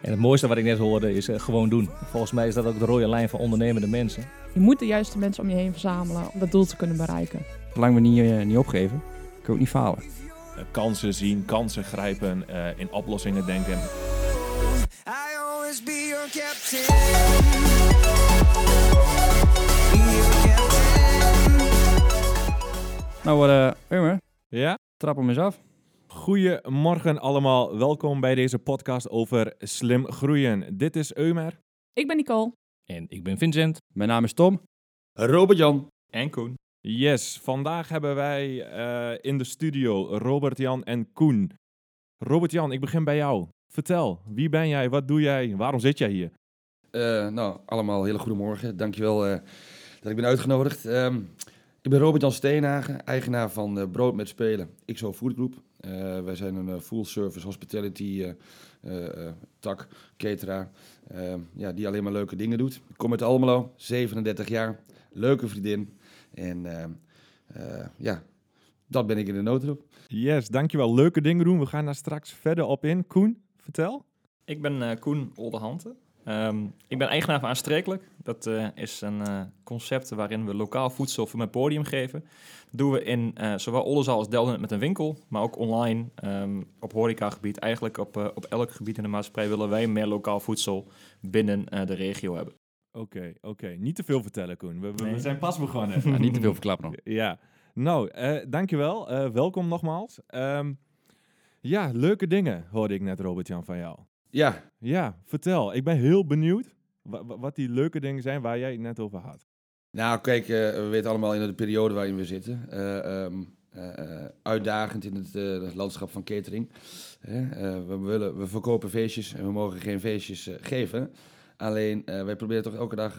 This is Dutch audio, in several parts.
En het mooiste wat ik net hoorde is eh, gewoon doen. Volgens mij is dat ook de rode lijn van ondernemende mensen. Je moet de juiste mensen om je heen verzamelen om dat doel te kunnen bereiken. Zolang we niet, eh, niet opgeven, kun je ook niet falen. Eh, kansen zien, kansen grijpen, eh, in oplossingen denken. I always be your captain. Nou, eh Ja? trap hem eens af. Goedemorgen allemaal, welkom bij deze podcast over slim groeien. Dit is Eumer. Ik ben Nicole. En ik ben Vincent. Mijn naam is Tom. Robert-Jan. En Koen. Yes, vandaag hebben wij eh, in de studio Robert-Jan en Koen. Robert-Jan, ik begin bij jou. Vertel, wie ben jij, wat doe jij, waarom zit jij hier? Eh, nou, allemaal hele goede morgen. Dankjewel eh dat ik ben uitgenodigd. Ehm, ik ben Robert-Jan Steenhagen, eigenaar van eh, Brood met Spelen, XO Food Group. Eh, wij zijn een eh, full service hospitality eh, eh, eh, tak, cateraar, ehm, ja, die alleen maar leuke dingen doet. Ik kom uit Almelo, 37 jaar, leuke vriendin. En ehm, eh, ja, dat ben ik in de notendop. Yes, dankjewel. Leuke dingen doen. We gaan daar straks verder op in. Koen, vertel. Ik ben eh, Koen Olderhante. Ehm, ik ben eigenaar van Aanstrekelijk. Dat eh, is een eh, concept waarin we lokaal voedsel voor mijn podium geven. Dat doen we in eh, zowel Oldenzaal als Delden met een winkel, maar ook online ehm, op horecagebied. Eigenlijk op, op elk gebied in de maatschappij willen wij meer lokaal voedsel binnen eh, de regio hebben. Oké, oké. Niet te veel vertellen, Koen. We, we- zijn pas begonnen. Niet te veel verklappen nog. Ja, nou, eh, dankjewel. Eh welkom nogmaals. Ehm, ja, leuke dingen hoorde ik net, Robert-Jan, van jou. Ja, Ja, vertel. Ik ben heel benieuwd wa- wa- wat die leuke dingen zijn waar jij het net over had. Nou, kijk, eh, we weten allemaal in de periode waarin we zitten. eh, ehm, eh, uitdagend in het, het landschap van catering. We, willen, we verkopen feestjes en we mogen geen feestjes geven. Alleen, wij proberen toch elke dag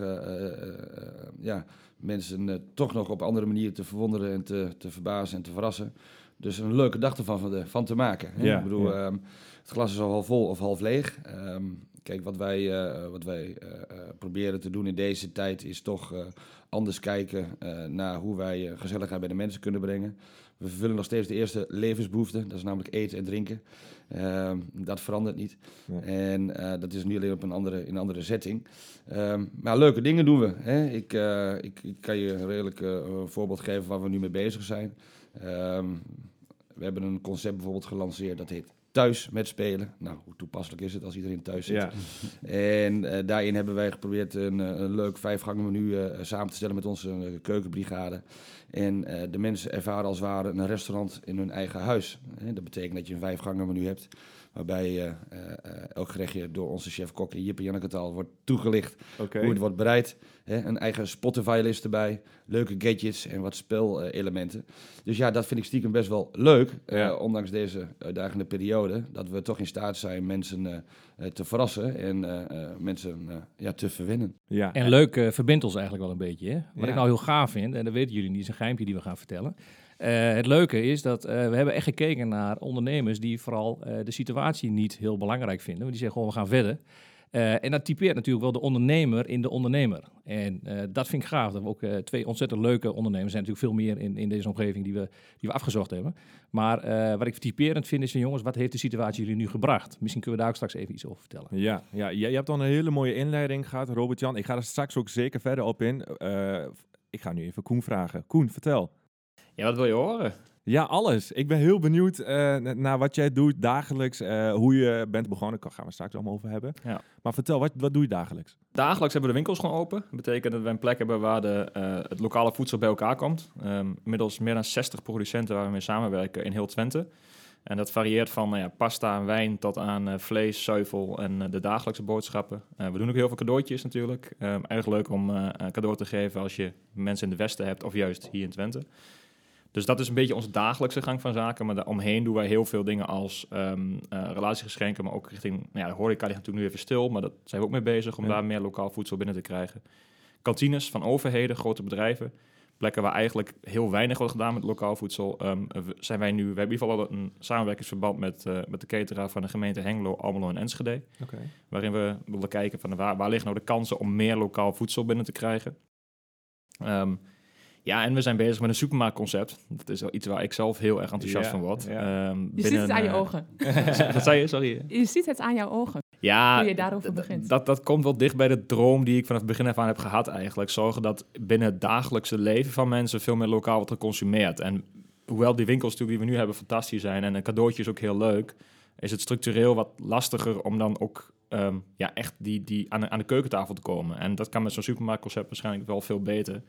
ja, mensen toch nog op andere manieren te verwonderen en te, te verbazen en te verrassen. Dus een leuke dag ervan van, de, van te maken. Hè? Ja, Ik bedoel, ja. ehm, het glas is al half vol of half leeg. Ehm, kijk, wat wij, eh, wat wij eh, eh, proberen te doen in deze tijd is toch anders kijken naar hoe wij gezelligheid bij de mensen kunnen brengen. We vervullen nog steeds de eerste levensbehoefte, dat is namelijk eten en drinken. Ehm, dat verandert niet. Ja. En dat is nu alleen op een andere, in een andere setting. Ehm, maar leuke dingen doen we. Hè? Ik, ik, ik kan je redelijk eh, een voorbeeld geven waar we nu mee bezig zijn. We hebben een concept bijvoorbeeld gelanceerd dat heet Thuis met Spelen. Nou, hoe toepasselijk is het als iedereen thuis zit? Ja, En eh, daarin hebben wij geprobeerd een, eh, een leuk vijfgangen menu eh, samen te stellen met onze keukenbrigade. En de mensen ervaren als het ware een restaurant in hun eigen huis. Dat betekent dat je een vijfgangen menu hebt. Waarbij eh, eh, elk gerechtje door onze chef-kok in Jip en Janneke taal wordt toegelicht hoe het wordt bereid. Hè? Een eigen Spotify-list erbij, leuke gadgets en wat spelelementen. Dus ja, dat vind ik stiekem best wel leuk, eh, Ja. ondanks deze uitdagende periode. Dat we toch in staat zijn mensen te verrassen en eh, eh, mensen eh, ja, te verwennen. Ja, En leuk eh, verbindt ons eigenlijk wel een beetje. Hè? Wat Ja. ik nou heel gaaf vind, en dat weten jullie niet, is een geheimpje die we gaan vertellen. Eh, het leuke is dat eh, we hebben echt gekeken naar ondernemers die vooral eh, de situatie niet heel belangrijk vinden. Maar die zeggen gewoon, we gaan verder. En dat typeert natuurlijk wel de ondernemer in de ondernemer. En dat vind ik gaaf. Dat we ook twee ontzettend leuke ondernemers zijn. natuurlijk veel meer in, in deze omgeving die we, die we afgezocht hebben. Maar wat ik typerend vind is, jongens, wat heeft de situatie jullie nu gebracht? Misschien kunnen we daar ook straks even iets over vertellen. Ja, ja, je, je hebt al een hele mooie inleiding gehad, Robert-Jan. Ik ga er straks ook zeker verder op in. Ik ga nu even Koen vragen. Koen, vertel. Ja, wat wil je horen? Ja, alles. Ik ben heel benieuwd eh, na- naar wat jij doet dagelijks, eh, hoe je bent begonnen. Daar gaan we straks allemaal over hebben. Ja. Maar vertel, wat, wat doe je dagelijks? Dagelijks hebben we de winkels gewoon open. Dat betekent dat we een plek hebben waar de, eh, het lokale voedsel bij elkaar komt. Ehm, inmiddels meer dan 60 producenten waar we mee samenwerken in heel Twente. En dat varieert van nou ja, pasta en wijn tot aan vlees, zuivel en de dagelijkse boodschappen. We doen ook heel veel cadeautjes natuurlijk. Ehm, erg leuk om cadeau te geven als je mensen in de Westen hebt of juist hier in Twente. Dus dat is een beetje onze dagelijkse gang van zaken. Maar daaromheen doen wij heel veel dingen als ehm, eh, relatiegeschenken, maar ook richting nou ja, de horeca gaat natuurlijk nu even stil, maar daar zijn we ook mee bezig om Ja. daar meer lokaal voedsel binnen te krijgen. Kantines van overheden, grote bedrijven, plekken waar eigenlijk heel weinig wordt gedaan met lokaal voedsel, ehm, zijn wij nu, we hebben in ieder geval al een samenwerkingsverband met, eh, met de cateraar van de gemeente Hengelo, Almelo en Enschede, waarin we willen kijken van waar, waar liggen nou de kansen om meer lokaal voedsel binnen te krijgen. Ehm, Ja, en we zijn bezig met een supermarktconcept. Dat is wel iets waar ik zelf heel erg enthousiast Ja, van word. ja. Ehm, Je ziet binnen, het aan je eh, ogen. Wat zei je? Sorry. Je ziet het aan jouw ogen. Ja, Hoe je daarover begint. Dat, dat komt wel dicht bij de droom die ik vanaf het begin af aan heb gehad eigenlijk. Zorgen dat binnen het dagelijkse leven van mensen veel meer lokaal wordt geconsumeerd. En hoewel die winkels natuurlijk die we nu hebben fantastisch zijn en een cadeautje is ook heel leuk, is het structureel wat lastiger om dan ook ehm, ja, echt die, die aan, de, aan de keukentafel te komen. En dat kan met zo'n supermarktconcept waarschijnlijk wel veel beter.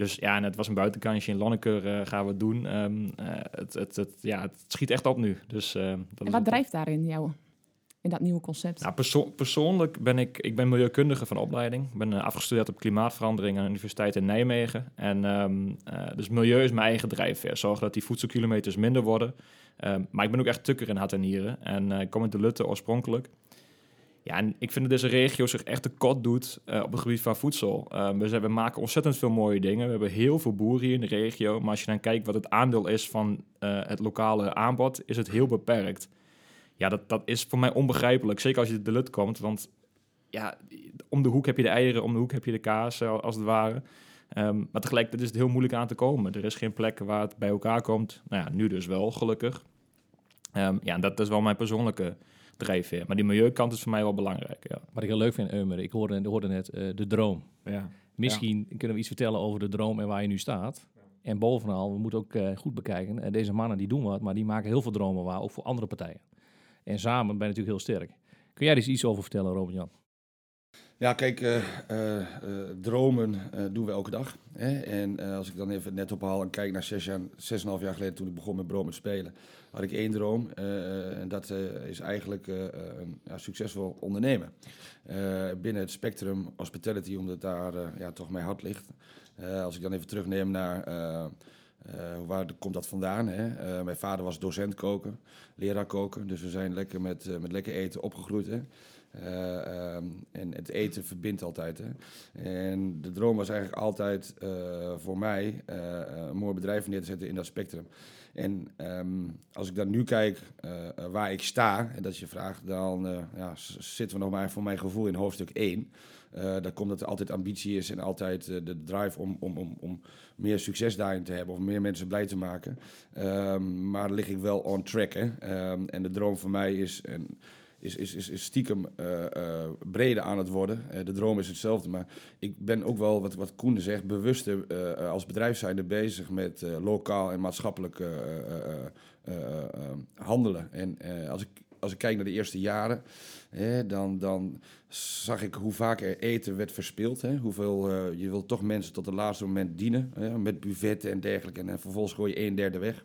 Dus ja, en het was een buitenkantje in Lonneker eh, gaan we het doen. Ehm, eh, het, het, het, ja, het schiet echt op nu. Dus, ehm, dat En wat drijft daarin jou? In dat nieuwe concept? nou, perso- persoonlijk ben ik, ik ben milieukundige van opleiding. Ik ben eh, afgestudeerd op klimaatverandering aan de Universiteit in Nijmegen. En ehm, eh, dus milieu is mijn eigen drijfveer. Zorgen dat die voedselkilometers minder worden. Ehm, maar ik ben ook echt tukker in hart en nieren. En eh, ik kom uit de Lutte oorspronkelijk. Ja, en ik vind dat deze regio zich echt tekort doet eh, op het gebied van voedsel. Ehm, we, we maken ontzettend veel mooie dingen. We hebben heel veel boeren hier in de regio. Maar als je dan kijkt wat het aandeel is van eh, het lokale aanbod, is het heel beperkt. Ja, dat, dat is voor mij onbegrijpelijk. Zeker als je de Lut komt. Want ja, om de hoek heb je de eieren, om de hoek heb je de kaas, eh, als het ware. Ehm, maar tegelijkertijd is het heel moeilijk aan te komen. Er is geen plek waar het bij elkaar komt. Nou ja, nu dus wel, gelukkig. Ehm, ja, dat is wel mijn persoonlijke drijfveer. Maar die milieukant is voor mij wel belangrijk, ja. Wat ik heel leuk vind, Eumer, ik hoorde, hoorde net eh, de droom. Ja. Misschien kunnen we iets vertellen over de droom en waar je nu staat. En bovenal, we moeten ook eh, goed bekijken. eh, deze mannen die doen wat, maar die maken heel veel dromen waar, ook voor andere partijen. En samen ben je natuurlijk heel sterk. Kun jij er eens iets over vertellen, Robert-Jan? Ja, kijk, eh, eh, eh, dromen eh, doen we elke dag. Hè? En eh, als ik dan even net ophaal en kijk naar zes, jaar, zes en een half jaar geleden toen ik begon met brood met spelen, had ik één droom. eh, en dat eh, is eigenlijk eh, een ja, succesvol ondernemen. Eh, binnen het spectrum hospitality, omdat daar eh, ja, toch mijn hart ligt. Eh, als ik dan even terugneem naar eh, eh, waar komt dat vandaan? Hè? Eh, mijn vader was docent koken, leraar koken. Dus we zijn lekker met, eh, met lekker eten opgegroeid. Hè? Eh, ehm, en het eten verbindt altijd. Hè? En de droom was eigenlijk altijd eh, voor mij eh, een mooi bedrijf neer te zetten in dat spectrum. En ehm, als ik dan nu kijk eh, waar ik sta, en dat je vraag, dan eh, ja, zitten we nog maar voor mijn gevoel in hoofdstuk 1. Eh daar komt dat er altijd ambitie is en altijd eh, de drive om, om, om, om meer succes daarin te hebben of meer mensen blij te maken. Ehm, maar lig ik wel on track. Hè? Ehm, en de droom voor mij is, is, is, is, stiekem eh, eh, breder aan het worden. Eh, de droom is hetzelfde, maar ik ben ook wel, wat, wat Koen zegt, bewuster als bedrijf zijnde bezig met lokaal en maatschappelijk handelen. En als, ik, als ik kijk naar de eerste jaren, hè, dan, dan zag ik hoe vaak er eten werd verspild. Hè? Hoeveel, je wil toch mensen tot het laatste moment dienen, hè? met buffetten en dergelijke. En, eh, vervolgens gooi je een derde weg.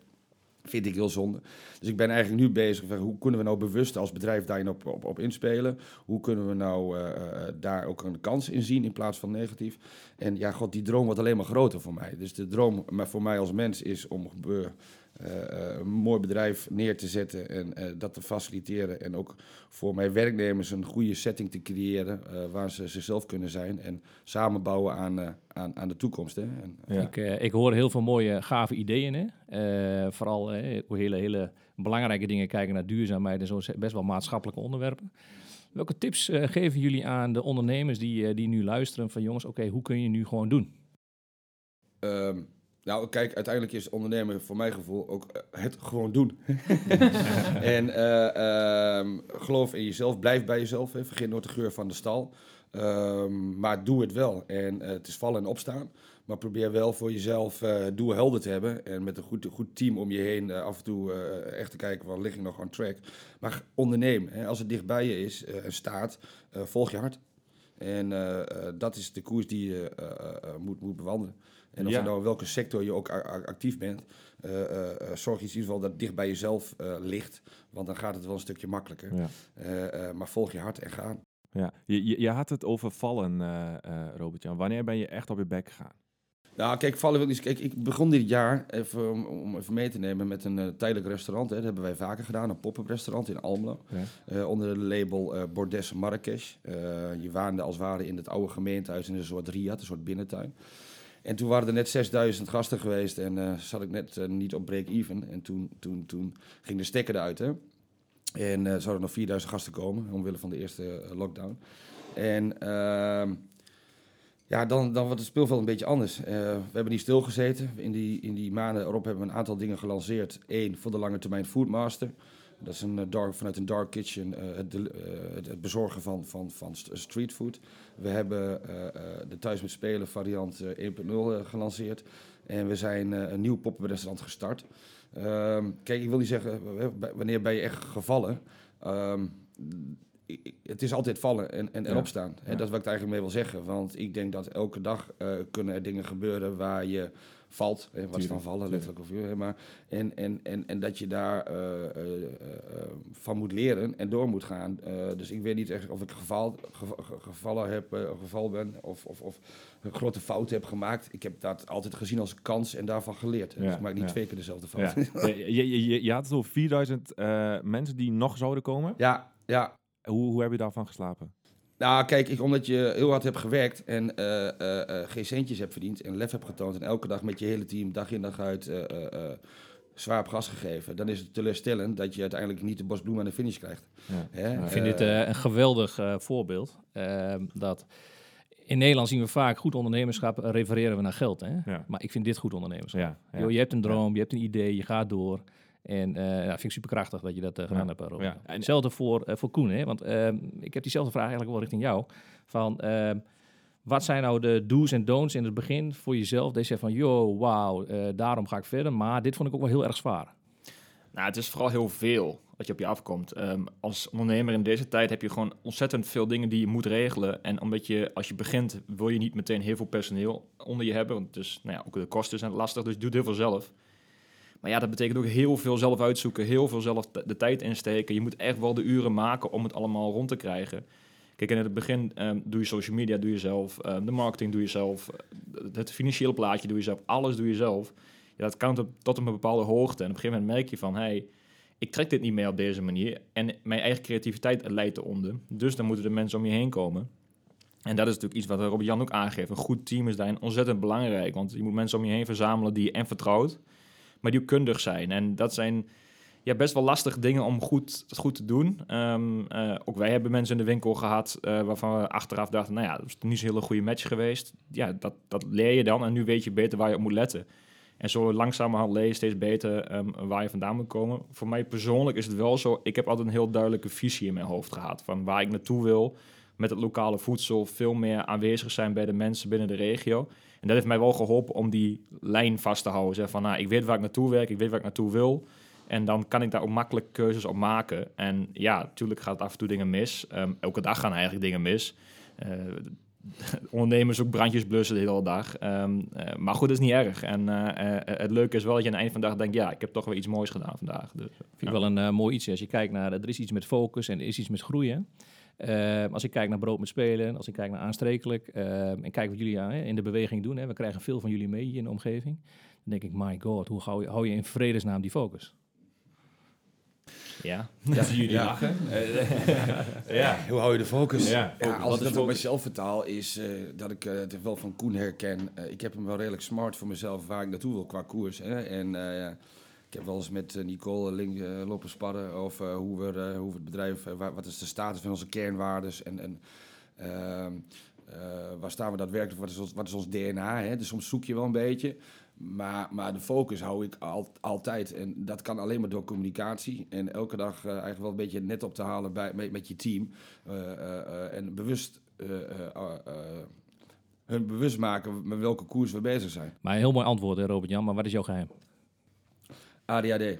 Vind ik heel zonde. Dus ik ben eigenlijk nu bezig van hoe kunnen we nou bewust als bedrijf daarin op, op, op inspelen? Hoe kunnen we nou eh, eh, daar ook een kans in zien in plaats van negatief? En ja, god, die droom wordt alleen maar groter voor mij. Dus de droom maar voor mij als mens is om eh, een mooi bedrijf neer te zetten en eh, dat te faciliteren. En ook voor mijn werknemers een goede setting te creëren eh, waar ze zichzelf kunnen zijn. En samenbouwen aan, eh, aan, aan de toekomst. Hè? En, Ja. Ik, eh, ik hoor heel veel mooie, gave ideeën. Hè? Eh, vooral eh, hele, hele belangrijke dingen kijken naar duurzaamheid en zo best wel maatschappelijke onderwerpen. Welke tips eh, geven jullie aan de ondernemers die, eh, die nu luisteren van jongens, oké, hoe kun je nu gewoon doen? Ehm, nou, kijk, uiteindelijk is ondernemen voor mijn gevoel ook eh, het gewoon doen. en eh, ehm, geloof in jezelf, blijf bij jezelf. Hè. Vergeet nooit de geur van de stal. Ehm, maar doe het wel. En eh, het is vallen en opstaan. Maar probeer wel voor jezelf doelen helder te hebben. En met een goed, goed team om je heen af en toe echt te kijken, waar lig ik nog on track. Maar onderneem. Hè. Als het dichtbij je is en staat, volg je hart. En dat is de koers die je moet, moet bewandelen. En of Ja. je nou welke sector je ook actief bent, eh, eh, eh, zorg in ieder geval dat het dicht bij jezelf ligt. Want dan gaat het wel een stukje makkelijker. Ja. Maar volg je hart en ga. Ja. Je, je, je had het over vallen, Robert-Jan. Wanneer ben je echt op je bek gegaan? Nou, kijk, vallen wil niet. Kijk, ik begon dit jaar, even, om, om even mee te nemen, met een tijdelijk restaurant. Hè. Dat hebben wij vaker gedaan, een pop-up restaurant in Almelo. Ja. Onder het label Bordes Marrakesh. Je waande als het ware in het oude gemeentehuis in een soort riad, een soort binnentuin. En toen waren er net 6000 gasten geweest en eh, zat ik net eh, niet op break-even. En toen, toen, toen ging de stekker eruit. Hè? En er zouden nog 4000 gasten komen, omwille van de eerste lockdown. En ehm, ja, dan, dan wordt het speelveld een beetje anders. We hebben niet stilgezeten. In die, in die maanden erop hebben we een aantal dingen gelanceerd. Eén, voor de lange termijn Foodmaster. Dat is een, eh, dark, vanuit een dark kitchen eh, het, eh, het, het bezorgen van, van, van st- streetfood. We hebben de Thuis met Spelen variant eh, 1.0 eh, gelanceerd. En we zijn een nieuw poppenrestaurant gestart. Ehm, kijk, ik wil niet zeggen, wanneer ben je echt gevallen? Ehm, het is altijd vallen en, en, opstaan. Ja. dat is wat ik eigenlijk mee wil zeggen. Want ik denk dat elke dag kunnen er dingen gebeuren waar je valt. Hè, wat is van vallen, letterlijk of hè, maar. En, en, en, en dat je daar eh, eh, eh, van moet leren en door moet gaan. Dus ik weet niet echt of ik geval, geva- ge- gevallen heb, geval ben of, of, of een grote fout heb gemaakt. Ik heb dat altijd gezien als een kans en daarvan geleerd. Ja, dus ik maak niet ja. twee keer dezelfde Ja. fout. Ja, je, je, je, je had zo 4000 eh, mensen die nog zouden komen. ja. Hoe, hoe heb je daarvan geslapen? Nou, kijk, ik, omdat je heel hard hebt gewerkt en eh, eh, eh, geen centjes hebt verdiend en lef hebt getoond en elke dag met je hele team, dag in dag uit, eh, eh, eh, zwaar op gas gegeven, dan is het teleurstellend dat je uiteindelijk niet de bosbloem aan de finish krijgt. Ja. Hè? Ja. Ik vind dit eh, een geweldig eh, voorbeeld. Ehm, dat in Nederland zien we vaak goed ondernemerschap, refereren we naar geld. Hè? Ja. Maar ik vind dit goed ondernemerschap. Ja, ja. Joh, je hebt een droom, je hebt een idee, je gaat door. En eh ja, vind ik superkrachtig dat je dat eh, gedaan Ja. hebt, eh. Ja. En- Hetzelfde voor, voor Koen, hè? want ehm, ik heb diezelfde vraag eigenlijk wel richting jou. Van, ehm, wat zijn nou de do's en don'ts in het begin voor jezelf? Dat je zegt van, yo, wauw, daarom ga ik verder. Maar dit vond ik ook wel heel erg zwaar. Nou, het is vooral heel veel wat je op je afkomt. Ehm, als ondernemer in deze tijd heb je gewoon ontzettend veel dingen die je moet regelen. En omdat je, als je begint, wil je niet meteen heel veel personeel onder je hebben. Want dus, nou ja, ook de kosten zijn lastig, dus je doet heel veel zelf. Maar ja, dat betekent ook heel veel zelf uitzoeken, heel veel zelf de tijd insteken. Je moet echt wel de uren maken om het allemaal rond te krijgen. Kijk, in het begin ehm, doe je social media, doe je zelf. ehm, de marketing doe je zelf. eh, het financiële plaatje doe je zelf. Alles doe je zelf. Ja, dat kan tot, een bepaalde hoogte. En op een gegeven moment merk je van... Hey, ik trek dit niet meer op deze manier. En mijn eigen creativiteit leidt eronder. Dus dan moeten er mensen om je heen komen. En dat is natuurlijk iets wat Robert Jan ook aangeeft. Een goed team is daarin ontzettend belangrijk. Want je moet mensen om je heen verzamelen die je en vertrouwt... maar die ook kundig zijn. En dat zijn ja, best wel lastige dingen om goed, goed te doen. Ehm, eh, ook wij hebben mensen in de winkel gehad... eh, waarvan we achteraf dachten... nou ja, dat is niet zo'n hele goede match geweest. Ja, dat, dat leer je dan. En nu weet je beter waar je op moet letten. En zo langzamerhand leer je steeds beter ehm, waar je vandaan moet komen. Voor mij persoonlijk is het wel zo... ik heb altijd een heel duidelijke visie in mijn hoofd gehad... van waar ik naartoe wil met het lokale voedsel... veel meer aanwezig zijn bij de mensen binnen de regio. En dat heeft mij wel geholpen om die lijn vast te houden. Zeg van, nou, ik weet waar ik naartoe werk, ik weet waar ik naartoe wil... En dan kan ik daar ook makkelijk keuzes op maken. En ja, natuurlijk gaat af en toe dingen mis. Ehm, elke dag gaan eigenlijk dingen mis. Eh, ondernemers ook brandjes blussen de hele dag. Ehm, eh, maar goed, dat is niet erg. En eh, het leuke is wel dat je aan het eind van de dag denkt... ja, ik heb toch wel iets moois gedaan vandaag. Dus, Vind ik wel een mooi iets. Als je kijkt naar, er is iets met focus en er is iets met groeien. Eh, als ik kijk naar brood met spelen, als ik kijk naar aanstrekelijk eh, en kijk wat jullie aan, hè, in de beweging doen, hè, we krijgen veel van jullie mee hier in de omgeving. Dan denk ik, my god, hoe hou je, hou je in vredesnaam die focus? ja. Ja, jullie ja. lachen. ja. Hoe hou je de focus? Ja, focus. als Wat ik dat op mezelf vertaal, is eh, dat ik eh, het wel van Koen herken. Eh, ik heb hem wel redelijk smart voor mezelf waar ik naartoe wil qua koers. Hè? En eh, heb wel eens met eh, Nicole link, eh, lopen sparren over hoe, we, eh, hoe we het bedrijf, wat is de status van onze kernwaardes en, en ehm, eh, waar staan we daadwerkelijk, wat is ons, wat is ons DNA. Hè? Dus soms zoek je wel een beetje. Maar, maar de focus hou ik al, altijd. En dat kan alleen maar door communicatie. En elke dag eigenlijk wel een beetje net op te halen bij, met, met je team. En bewust hun bewust maken met welke koers we bezig zijn. Maar een heel mooi antwoord, Robert-Jan, maar wat is jouw geheim? ADHD.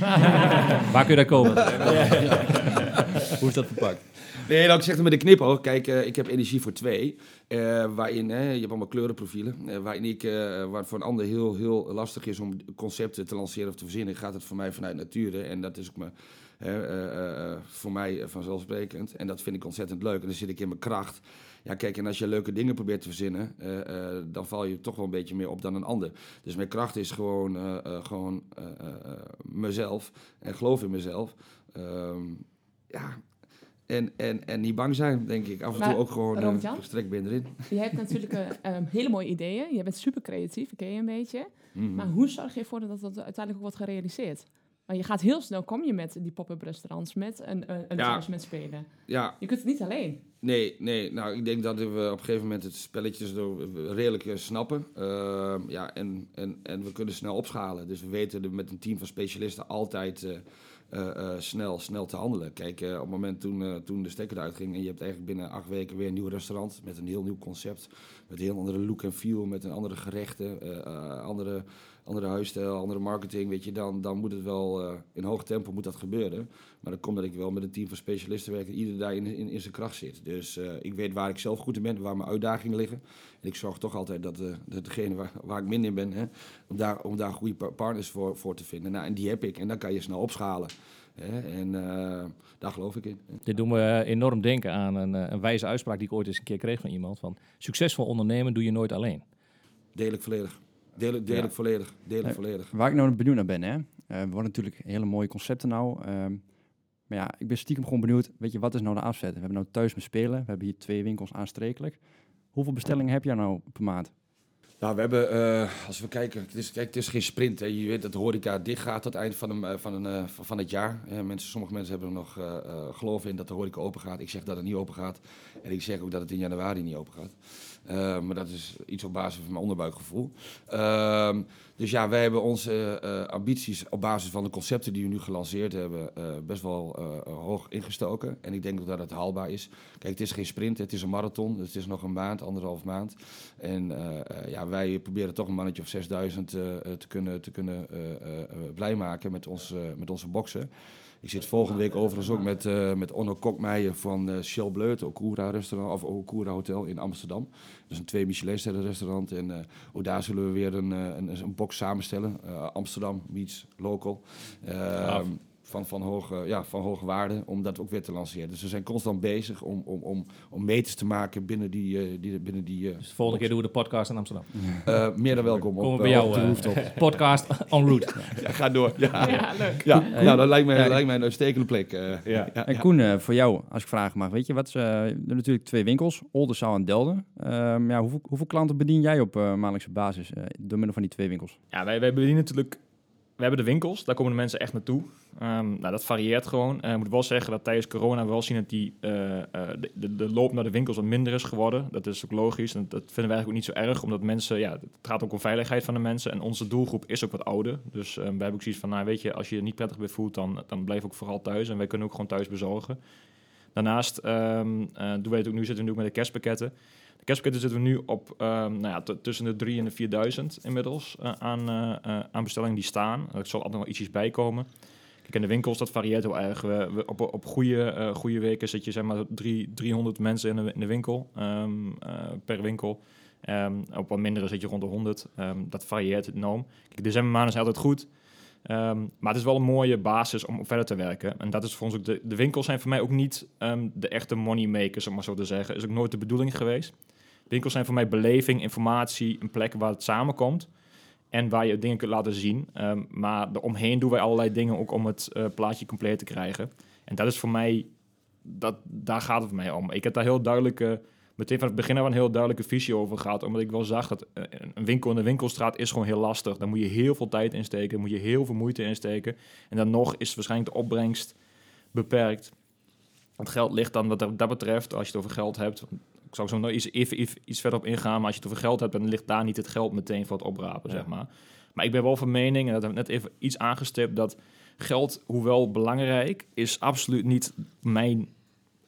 Waar kun je daar komen? Hoe is dat verpakt? Nee, nou, ik zeg het met een knipoog. Kijk, eh, ik heb energie voor twee. eh, waarin, hè, je hebt allemaal kleurenprofielen. eh, waarin ik, eh, waar het voor een ander heel, heel lastig is om concepten te lanceren of te verzinnen, gaat het voor mij vanuit nature. En dat is ook eh, eh, eh, voor mij vanzelfsprekend. En dat vind ik ontzettend leuk. En dan zit ik in mijn kracht. Ja, kijk, en als je leuke dingen probeert te verzinnen, eh, eh, dan val je toch wel een beetje meer op dan een ander. Dus mijn kracht is gewoon, eh, gewoon mezelf en geloof in mezelf. Ehm, ja, en, en, en niet bang zijn, denk ik. Af en Maar, toe ook gewoon gestrekt ben erin. Je hebt natuurlijk eh, ehm, hele mooie ideeën. Je bent super creatief, ken je een beetje. Mhm. Maar hoe zorg je ervoor dat dat uiteindelijk ook wordt gerealiseerd? Want je gaat heel snel, kom je met die pop-up restaurants, met een, een, een Ja. met spelen. Ja, Je kunt het niet alleen. Nee, nee. Nou, ik denk dat we op een gegeven moment het spelletje redelijk eh, snappen. Ehm, ja, en, en, en we kunnen snel opschalen. Dus we weten met een team van specialisten altijd... eh, eh, snel, snel te handelen. Kijk, op het moment toen, toen de stekker eruit ging en je hebt eigenlijk binnen acht weken weer een nieuw restaurant met een heel nieuw concept, met een heel andere look en feel, met een andere gerechten, andere, andere huisstijl, andere marketing, weet je, dan, dan moet het wel eh, in hoog tempo moet dat gebeuren. Maar dat komt dat ik wel met een team van specialisten werk en ieder daar in, in, in zijn kracht zit. Dus eh, ik weet waar ik zelf goed in ben, waar mijn uitdagingen liggen. En ik zorg toch altijd dat, eh, dat degene waar, waar ik minder in ben, hè, om, daar, om daar goede par- partners voor, voor te vinden. Nou, en die heb ik en dan kan je snel opschalen. Hè, en daar geloof ik in. Dit doen we enorm denken aan een, een wijze uitspraak die ik ooit eens een keer kreeg van iemand. Van, succesvol ondernemen doe je nooit alleen. Deel ik volledig. Deel ik, deel Ja. ik volledig. Deel ik Nee. volledig. Waar ik nou benieuwd naar ben, hè. Eh, we worden natuurlijk hele mooie concepten nou. ehm, maar ja, ik ben stiekem gewoon benieuwd, weet je, wat is nou de afzet? We hebben nou thuis met spelen, we hebben hier twee winkels aanstrekelijk. Hoeveel bestellingen heb jij nou per maand? Nou, we hebben, eh, als we kijken, het is, kijk, het is geen sprint. Hè. Je weet dat de horeca dicht gaat tot het eind van, een, eh, van, een, eh, van het jaar. Hè. mensen, sommige mensen hebben er nog eh eh, geloof in dat de horeca open gaat. Ik zeg dat het niet open gaat. En ik zeg ook dat het in januari niet open gaat. Eh, maar dat is iets op basis van mijn onderbuikgevoel. Ehm, dus ja, wij hebben onze eh, ambities op basis van de concepten die we nu gelanceerd hebben eh, best wel eh, hoog ingestoken. En ik denk ook dat het haalbaar is. Kijk, het is geen sprint, het is een marathon. Het is nog een maand, anderhalf maand. En eh, eh, ja, wij proberen toch een mannetje of 6000 eh, eh, te kunnen, te kunnen eh, eh, eh, blij maken met, ons, eh, met onze boksen. Ik zit volgende week overigens ook met, eh, met Onno Kokmeijer van eh Shell Bleu, het Okura restaurant, of Okura Hotel in Amsterdam. Dat is een twee Michelinsterren restaurant. En eh, ook daar zullen we weer een, een, een box samenstellen. Amsterdam meets local. Van, van, hoge, ja, van hoge waarde, om dat ook weer te lanceren. Dus we zijn constant bezig om, om, om, om meters te maken binnen die... eh, die, binnen die eh, Dus de volgende keer doen we de podcast in Amsterdam. eh, meer dan welkom Komen op, we bij jou op de rooftop. podcast en route. Ja, ga door. Ja, Ja, leuk. ja. nou, dat lijkt mij, Ja. lijkt mij een uitstekende plek. eh. Ja. ja, En ja. Koen, eh, voor jou, als ik vragen mag, weet je wat? is, er zijn natuurlijk twee winkels, Oldenzaal en Delden. Ehm, ja, hoeveel, hoeveel klanten bedien jij op eh, maandelijkse basis eh, door middel van die twee winkels? Ja, wij, wij bedienen natuurlijk... We hebben de winkels, daar komen de mensen echt naartoe. Ehm, nou, dat varieert gewoon. Eh, ik moet wel zeggen dat tijdens corona we wel zien dat die, eh, eh, de, de, loop naar de winkels wat minder is geworden. Dat is ook logisch. En dat vinden wij eigenlijk ook niet zo erg, omdat mensen... Ja, het gaat ook om veiligheid van de mensen. En onze doelgroep is ook wat ouder. Dus eh, wij hebben ook zoiets van, nou weet je, als je je niet prettig bij voelt, dan, dan blijf ook vooral thuis. En wij kunnen ook gewoon thuis bezorgen. Daarnaast ehm, eh, doen wij het ook nu, zitten we nu ook met de kerstpakketten. Kerstpakketten zitten we nu op ehm, nou ja, tussen de 3 en de 4000 inmiddels eh, aan, eh, eh, aan bestellingen die staan. Er zal altijd nog ietsjes bij komen. Kijk, in de winkels, dat varieert heel erg. We, op, op goede, eh, goede weken zit je zeg maar drie, 300 mensen in de, in de winkel, ehm, eh, per winkel. Ehm, op wat mindere zit je rond de 100. Ehm, dat varieert enorm. Kijk, decembermaanden is altijd goed. Ehm, maar het is wel een mooie basis om verder te werken. En dat is voor ons ook de, de winkels zijn voor mij ook niet ehm, de echte moneymakers, om maar zo te zeggen. Is ook nooit de bedoeling geweest. Winkels zijn voor mij beleving, informatie, een plek waar het samenkomt. En waar je dingen kunt laten zien. Ehm, maar eromheen doen wij allerlei dingen ook om het eh, plaatje compleet te krijgen. En dat is voor mij, dat, daar gaat het voor mij om. Ik heb daar heel duidelijke, meteen van het begin af een heel duidelijke visie over gehad. Omdat ik wel zag dat eh, een winkel in de winkelstraat is gewoon heel lastig. Daar moet je heel veel tijd in steken, daar moet je heel veel moeite in steken. En dan nog is waarschijnlijk de opbrengst beperkt. Het geld ligt dan wat dat- betreft, als je het over geld hebt. Ik zou zo nog iets, even, even iets verder op ingaan, maar als je het over geld hebt, dan ligt daar niet het geld meteen voor het oprapen, zeg maar. Maar ik ben wel van mening, en dat heb ik net even iets aangestipt, dat geld, hoewel belangrijk, is absoluut niet mijn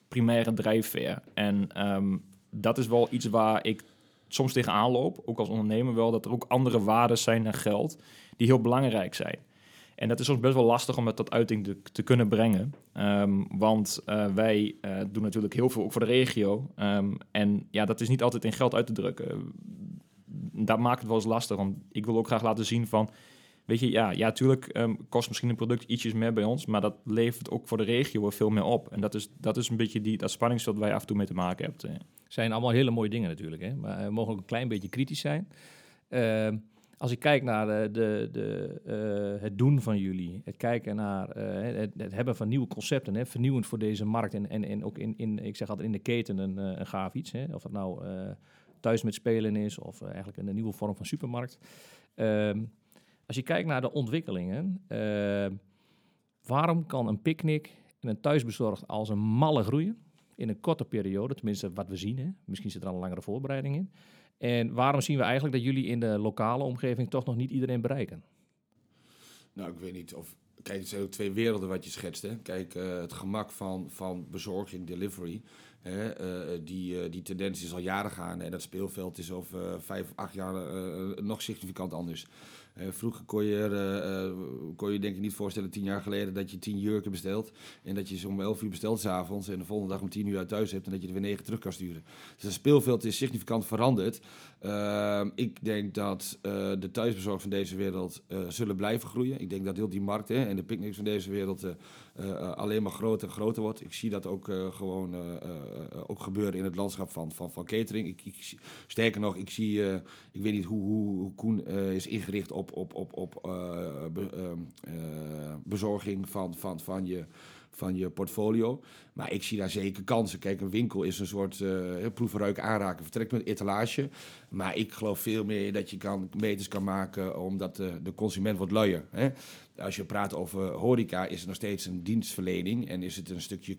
primaire drijfveer. En ehm, dat is wel iets waar ik soms tegenaan loop, ook als ondernemer wel, dat er ook andere waarden zijn dan geld, die heel belangrijk zijn. En dat is soms best wel lastig om het tot uiting te, kunnen brengen. Ehm, want eh, wij eh, doen natuurlijk heel veel ook voor de regio. Ehm, en ja, dat is niet altijd in geld uit te drukken. Dat maakt het wel eens lastig. Want ik wil ook graag laten zien van... Weet je, ja, ja tuurlijk ehm, kost misschien een product ietsjes meer bij ons... maar dat levert ook voor de regio veel meer op. En dat is, dat is een beetje die, dat spanningsveld waar je af en toe mee te maken hebt. Eh. zijn allemaal hele mooie dingen natuurlijk. Hè? Maar we mogen ook een klein beetje kritisch zijn. Ehm, als ik kijk naar de, de, de, eh, het doen van jullie, het kijken naar eh, het, het hebben van nieuwe concepten, hè, vernieuwend voor deze markt en, en, ook in, in, ik zeg altijd in de keten een, eh, een gaaf iets. Hè? Of het nou eh, thuis met spelen is of eh, eigenlijk een, nieuwe vorm van supermarkt. Ehm, als je kijkt naar de ontwikkelingen, ehm, waarom kan een picknick en een thuisbezorgd als een malle groeien? In een korte periode, tenminste wat we zien. Hè. Misschien zit er al een langere voorbereiding in. En waarom zien we eigenlijk dat jullie in de lokale omgeving toch nog niet iedereen bereiken? Nou, ik weet niet of... kijk, het zijn ook twee werelden wat je schetst. Hè? Kijk, eh, het gemak van, van bezorging, delivery. Hè? eh, die, eh, die tendens is al jaren gaande. En dat speelveld is over eh, vijf, acht jaar eh, nog significant anders. Eh, vroeger kon je, eh, eh, kon je denk ik niet voorstellen, tien jaar geleden, dat je tien jurken bestelt. En dat je ze om elf uur bestelt s'avonds. En de volgende dag om tien uur uit thuis hebt. En dat je er weer negen terug kan sturen. Dus het speelveld is significant veranderd. Ehm, ik denk dat eh, de thuisbezorgd van deze wereld eh, zullen blijven groeien. Ik denk dat heel die markt hè, en de picknicks van deze wereld eh, alleen maar groter en groter wordt. Ik zie dat ook gewoon ook gebeuren in het landschap van, van, van catering. Ik, ik, sterker nog, ik zie, ik weet niet hoe, hoe, hoe Koen is ingericht op, op, op, op eh, ehm, eh, bezorging van, van, van je van je portfolio. Maar ik zie daar zeker kansen. Kijk, een winkel is een soort eh ruiken, aanraken, vertrekpunt, etalage. Maar ik geloof veel meer dat je kan, meters kan maken omdat de, de consument wordt luier. Hè? Als je praat over horeca is het nog steeds een dienstverlening en is het een stukje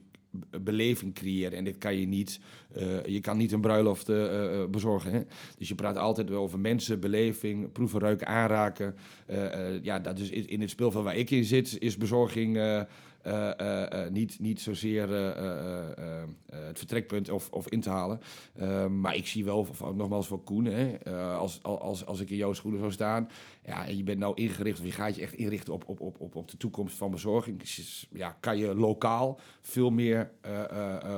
beleving creëren. En dit kan je niet, eh, je kan niet een bruiloft eh, eh, bezorgen. Hè? Dus je praat altijd over mensen, beleving, proeven, ruiken, aanraken. Eh, eh, ja, dat is in het speelveld waar ik in zit, is bezorging eh, eh, eh, niet, niet zozeer het vertrekpunt of, of in te halen. Eh, maar ik zie wel, nogmaals voor Koen, hè, als, als, als ik in jouw schoenen zou staan, ja, en je bent nou ingericht, of je gaat je echt inrichten op, op, op, op, op de toekomst van bezorging, ja, kan je lokaal veel meer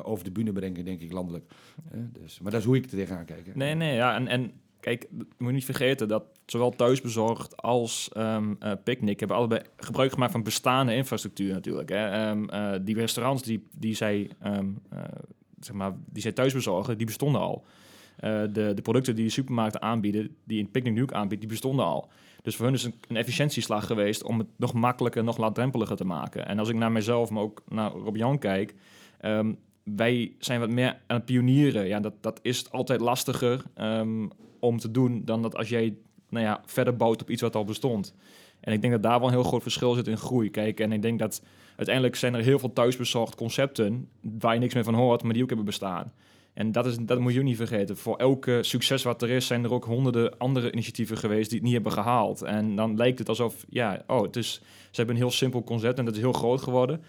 over de bühne brengen, denk ik, landelijk. Dus, maar dat is hoe ik er tegenaan kijk. hè. Nee, nee, ja. En, en kijk, moet niet vergeten dat zowel thuisbezorgd als ehm eh, Picnic hebben allebei gebruik gemaakt van bestaande infrastructuur natuurlijk. Hè. Ehm, eh, die restaurants die, die, zij, ehm, eh, zeg maar, die zij thuis bezorgen, die bestonden al. De, de producten die de supermarkten aanbieden, die in Picnic nu ook aanbiedt, die bestonden al. Dus voor hun is een, efficiëntieslag geweest om het nog makkelijker, nog laagdrempeliger te maken. En als ik naar mezelf, maar ook naar Rob Jan kijk, wij zijn wat meer aan het pionieren. Ja, dat, dat is altijd lastiger om te doen dan dat als jij nou ja, verder bouwt op iets wat al bestond. En ik denk dat daar wel een heel groot verschil zit in groei. Kijk, en ik denk dat uiteindelijk zijn er heel veel thuisbezorgd concepten waar je niks meer van hoort, maar die ook hebben bestaan. En dat, is, dat moet je ook niet vergeten. Voor elke succes wat er is, zijn er ook honderden andere initiatieven geweest die het niet hebben gehaald. En dan lijkt het alsof, ja, oh, het ze hebben een heel simpel concept en dat is heel groot geworden.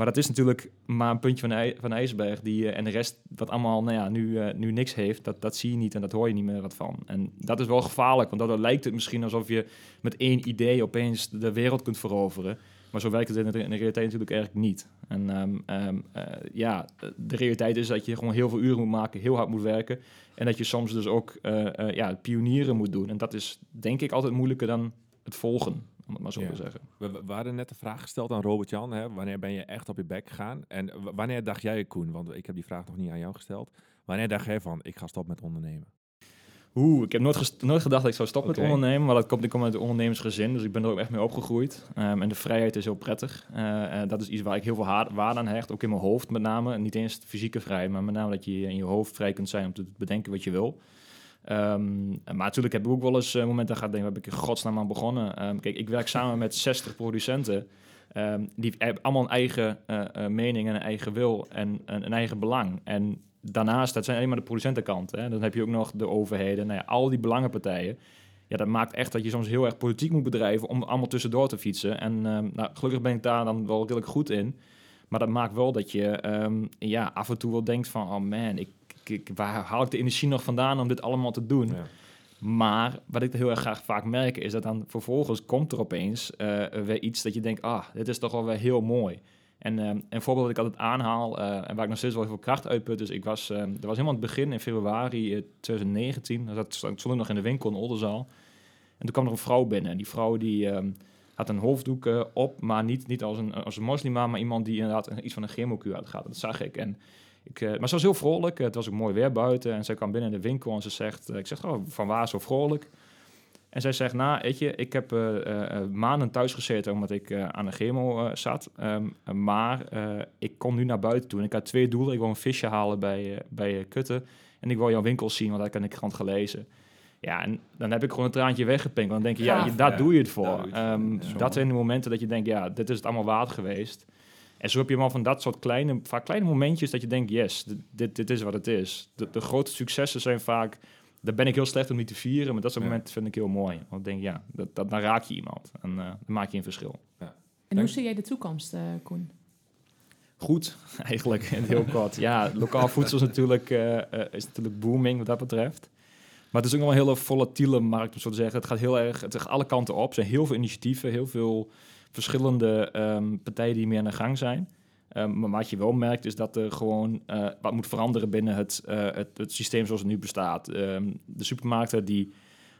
Maar dat is natuurlijk maar een puntje van ij- van ijsberg. Die, eh, en de rest, wat allemaal nou ja, nu, eh, nu niks heeft, dat, dat zie je niet en dat hoor je niet meer wat van. En dat is wel gevaarlijk, want dan lijkt het misschien alsof je met één idee opeens de wereld kunt veroveren. Maar zo werkt het in de, realiteit natuurlijk eigenlijk niet. En ehm, ehm, eh, ja, de realiteit is dat je gewoon heel veel uren moet maken, heel hard moet werken. En dat je soms dus ook ja, pionieren moet doen. En dat is denk ik altijd moeilijker dan het volgen, om het maar zo Ja. te zeggen. We, we- we hadden net de vraag gesteld aan Robert-Jan. hè, Wanneer ben je echt op je bek gegaan? En w- wanneer dacht jij, Koen, want ik heb die vraag nog niet aan jou gesteld. Wanneer dacht jij van, ik ga stoppen met ondernemen? Oeh, ik heb nooit, gest- nooit gedacht dat ik zou stoppen met ondernemen. Maar dat komt, ik kom uit een ondernemersgezin, dus ik ben er ook echt mee opgegroeid. Ehm, en de vrijheid is heel prettig. Eh, eh, dat is iets waar ik heel veel haar- waarde aan hecht, ook in mijn hoofd met name. En niet eens fysieke vrij, maar met name dat je in je hoofd vrij kunt zijn om te bedenken wat je wil. Ehm, maar natuurlijk heb ik ook wel eens eh, momenten gehad, denk waar heb ik in godsnaam aan begonnen. Ehm, kijk, ik werk samen met 60 producenten. Ehm, die hebben allemaal een eigen eh, eh, mening en een eigen wil en een, eigen belang. En daarnaast, dat zijn alleen maar de producentenkant. Hè. Dan heb je ook nog de overheden, nou ja, al die belangenpartijen. Ja, dat maakt echt dat je soms heel erg politiek moet bedrijven om allemaal tussendoor te fietsen. En nou, gelukkig ben ik daar dan wel redelijk goed in. Maar dat maakt wel dat je ja, af en toe wel denkt van... oh man, ik, ik, waar haal ik de energie nog vandaan om dit allemaal te doen? Ja. Maar wat ik heel erg graag vaak merk... is dat dan vervolgens komt er opeens eh, weer iets dat je denkt... ah, dit is toch wel weer heel mooi. En ehm, een voorbeeld dat ik altijd aanhaal... eh, en waar ik nog steeds wel heel veel kracht uitput... dus ik was, ehm dat was helemaal het begin in februari eh, 2019. Dat zat, stond ik nog in de winkel in Oldenzaal. En toen kwam er een vrouw binnen. En die vrouw die... ehm, had een hoofddoek eh, op, maar niet, niet als, een, als een moslima, maar iemand die inderdaad iets van een chemokuur had gehad. Dat zag ik. En ik eh, maar ze was heel vrolijk. Het was ook mooi weer buiten. En zij kwam binnen in de winkel en ze zegt... eh, ik zeg, oh, van waar zo vrolijk? En zij zegt, nou, weet je, ik heb eh, maanden thuis gezeten omdat ik eh, aan de chemo eh, zat. Ehm, maar eh, ik kom nu naar buiten toe en ik had twee doelen. Ik wil een visje halen bij, bij Kutten. En ik wil jouw winkel zien, want daar kan ik krant gelezen. Ja, en dan heb ik gewoon een traantje weggepinkt. Want dan denk je, ja, doe je het voor. doe je het voor. Ehm, Ja. dat zijn de momenten dat je denkt, ja, dit is het allemaal waard geweest. En zo heb je maar van dat soort kleine, vaak kleine momentjes dat je denkt, yes, dit, dit, dit is wat het is. De, de grote successen zijn vaak, daar ben ik heel slecht om niet te vieren, maar dat soort Ja. momenten vind ik heel mooi. Want ik denk, ja, dat, dat, dan raak je iemand en eh, dan maak je een verschil. En Dank. hoe zie jij de toekomst, eh, Koen? Goed, eigenlijk, in heel kort. Ja, lokaal voedsel is natuurlijk, eh, is natuurlijk booming wat dat betreft. Maar het is ook nog wel een hele volatiele markt, om zo te zeggen. Het gaat heel erg, het gaat alle kanten op. Er zijn heel veel initiatieven, heel veel verschillende ehm, partijen die meer aan de gang zijn. Ehm, maar wat je wel merkt is dat er gewoon eh, wat moet veranderen binnen het, eh, het, het systeem zoals het nu bestaat. Ehm, de supermarkten die,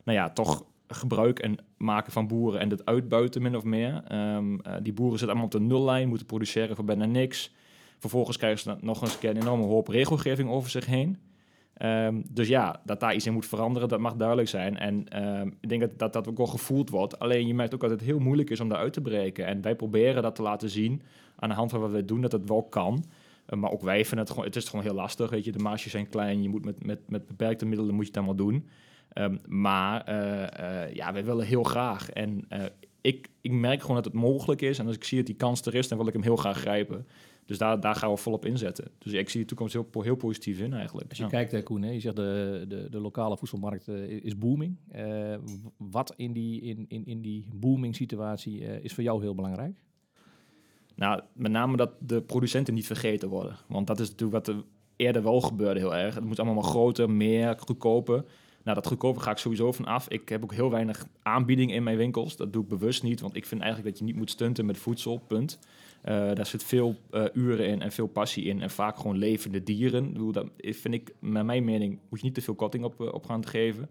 nou ja, toch gebruik en maken van boeren en het uitbuiten min of meer. Eh, die boeren zitten allemaal op de nullijn, moeten produceren voor bijna niks. Vervolgens krijgen ze nog eens een enorme hoop regelgeving over zich heen. Ehm, dus ja, dat daar iets in moet veranderen, dat mag duidelijk zijn. En ehm, ik denk dat, dat dat ook wel gevoeld wordt. Alleen je merkt ook dat het heel moeilijk is om daaruit te breken. En wij proberen dat te laten zien aan de hand van wat wij doen, dat het wel kan. Eh, maar ook wij vinden het gewoon, het is gewoon heel lastig. Weet je, de marges zijn klein, je moet met, met, met beperkte middelen moet je het allemaal doen. Ehm, maar eh, eh, ja, wij willen heel graag. En ik, ik merk gewoon dat het mogelijk is. En als ik zie dat die kans er is, dan wil ik hem heel graag grijpen. Dus daar, daar gaan we volop inzetten. Dus ik zie de toekomst heel, heel positief in eigenlijk. Als je Ja. kijkt, hè, Koen, hè, je zegt de, de, de lokale voedselmarkt eh, is booming. Eh, wat in die, in, in, in die booming situatie eh, is voor jou heel belangrijk? Nou, met name dat de producenten niet vergeten worden. Want dat is natuurlijk wat er eerder wel gebeurde heel erg. Het moet allemaal maar groter, meer, goedkoper. Nou, dat goedkoper ga ik sowieso van af. Ik heb ook heel weinig aanbieding in mijn winkels. Dat doe ik bewust niet, want ik vind eigenlijk dat je niet moet stunten met voedsel, punt. Eh, daar zit veel eh, uren in en veel passie in en vaak gewoon levende dieren. Ik dat vind ik, naar mijn mening, moet je niet te veel korting op, eh, op gaan geven.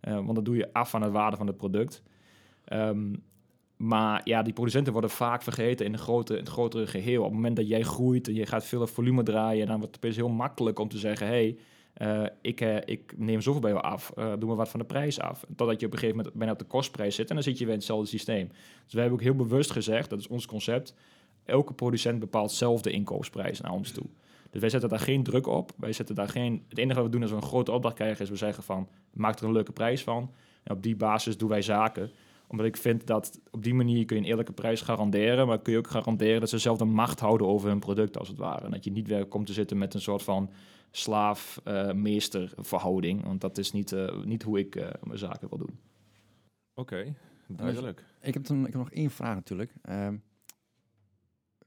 Want dan doe je af van de waarde van het product. Ehm, maar ja, die producenten worden vaak vergeten in, een grote, in het grotere geheel. Op het moment dat jij groeit en je gaat veel volume draaien, dan wordt het opeens heel makkelijk om te zeggen: hey, ik, ik neem zoveel bij jou af, doe maar wat van de prijs af. Totdat je op een gegeven moment bijna op de kostprijs zit en dan zit je weer in hetzelfde systeem. Dus wij hebben ook heel bewust gezegd, dat is ons concept, elke producent bepaalt zelf de inkoopprijs naar ons toe. Dus wij zetten daar geen druk op. Wij zetten daar geen. Het enige wat we doen als we een grote opdracht krijgen, is we zeggen van maak er een leuke prijs van. En op die basis doen wij zaken omdat ik vind dat op die manier kun je een eerlijke prijs garanderen. Maar kun je ook garanderen dat ze zelf de macht houden over hun product, als het ware. En dat je niet weer komt te zitten met een soort van slaaf-meester verhouding. Want dat is niet, eh, niet hoe ik eh, mijn zaken wil doen. Oké, duidelijk. Ik heb, dan, ik heb nog één vraag natuurlijk. Ehm,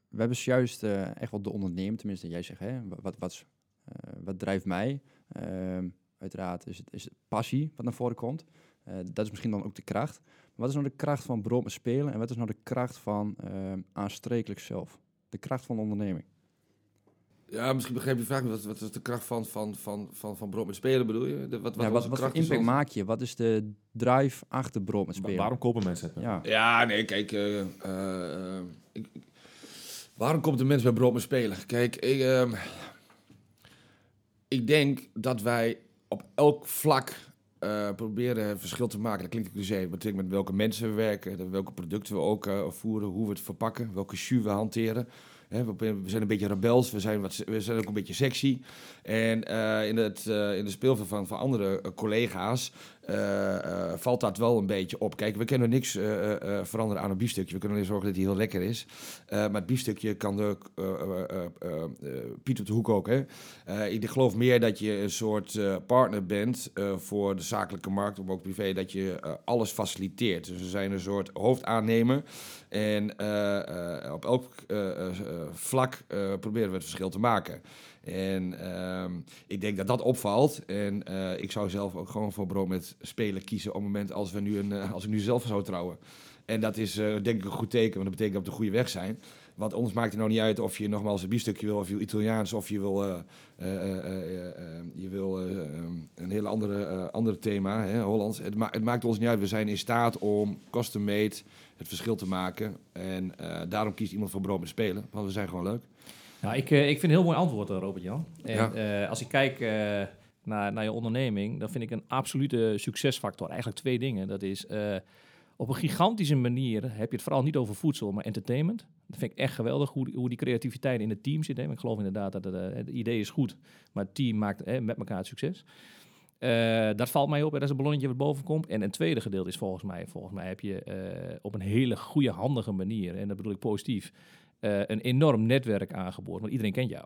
we hebben juist eh, echt wel de ondernemer, tenminste jij zegt, hè, wa- wat, wat, eh, wat drijft mij? Ehm, uiteraard is het, is het passie wat naar voren komt. Eh, dat is misschien dan ook de kracht. Maar wat is nou de kracht van brood met spelen en wat is nou de kracht van ehm, aansprekelijk zelf? De kracht van de onderneming. Ja, misschien begrijp je de vraag niet. Wat, wat is de kracht van, van, van, van, van brood met spelen, bedoel je? De, wat, wat, ja, wat, wat voor impact maak je? Wat is de drive achter brood met Wa- spelen? waarom kopen mensen het? Ja. Ja, nee, kijk. ik- waarom komt de mens bij brood spelen? Kijk, ik, ehm, ik denk dat wij op elk vlak eh, proberen verschil te maken. Dat klinkt cliché. Dat betekent met welke mensen we werken, welke producten we ook eh, voeren, hoe we het verpakken, welke jus we hanteren. We, zijn een beetje rebels, we zijn, wat, we zijn ook een beetje sexy. En eh, in, het, in de speelveld van, van andere collega's valt dat wel een beetje op. Kijk, we kunnen niks eh, eh, eh, veranderen aan een biefstukje. We kunnen alleen zorgen dat hij heel lekker is. Eh, maar het biefstukje kan de eh, eh, eh, eh, eh, Piet op de hoek ook. Hè? Eh, ik geloof meer dat je een soort eh, partner bent eh, voor de zakelijke markt, maar ook privé, dat je eh, alles faciliteert. Dus we zijn een soort hoofdaannemer. En eh, eh, op elk eh, eh, eh, vlak eh, proberen we het verschil te maken. En ehm, ik denk dat dat opvalt. En eh, ik zou zelf ook gewoon voor brood met spelen kiezen op het moment als, we nu een, eh, als ik nu zelf zou trouwen. En dat is eh, denk ik een goed teken, want dat betekent dat we op de goede weg zijn. Want ons maakt het nou niet uit of je nogmaals een biefstukje wil, of je Italiaans, of je wil, je wil eh, ehm, een heel andere, eh, andere thema, hè, Hollands. Het, het maakt ons niet uit. We zijn in staat om custom made het verschil te maken. En daarom kiest iemand voor brood met spelen, want we zijn gewoon leuk. Nou, ik, eh, ik vind een heel mooi antwoord, eh, Robert-Jan. En Ja. eh, als ik kijk naar, naar je onderneming, dan vind ik een absolute succesfactor eigenlijk twee dingen. Dat is, op een gigantische manier heb je het vooral niet over voedsel, maar entertainment. Dat vind ik echt geweldig, hoe, die- hoe die creativiteit in het team zit. Hè. Ik geloof inderdaad dat het, het idee is goed, maar het team maakt met elkaar het succes. Dat valt mij op, dat is een ballonnetje wat boven komt. En een tweede gedeelte is volgens mij, volgens mij heb je op een hele goede, handige manier, en dat bedoel ik positief, eh, een enorm netwerk aangeboord, want iedereen kent jou.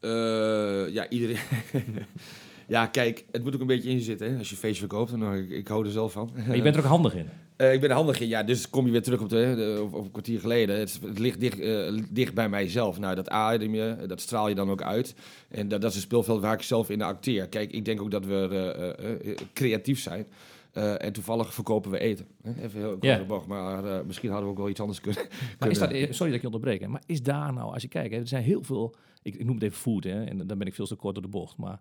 Eh, ja, iedereen. ja, kijk, het moet ook een beetje in zitten. Hè? Als je feestje verkoopt, dan, ik, ik hou er zelf van. Maar je bent er ook handig in. Eh, ik ben er handig in, ja, dus kom je weer terug op, de, de- op, op een kwartier geleden. Het, ligt dicht, eh, dicht bij mijzelf. Nou, dat adem je, dat straal je dan ook uit. En dat, dat is een speelveld waar ik zelf in acteer. Kijk, ik denk ook dat we eh, eh, eh, creatief zijn. Eh, en toevallig verkopen we eten. Even heel de bocht, maar eh, misschien hadden we ook wel iets anders kunnen. Maar is dat, eh, sorry dat ik je onderbreek, hè, maar is daar nou, als je kijkt, hè, er zijn heel veel, ik, ik noem het even food, hè, en dan ben ik veel te kort door de bocht, maar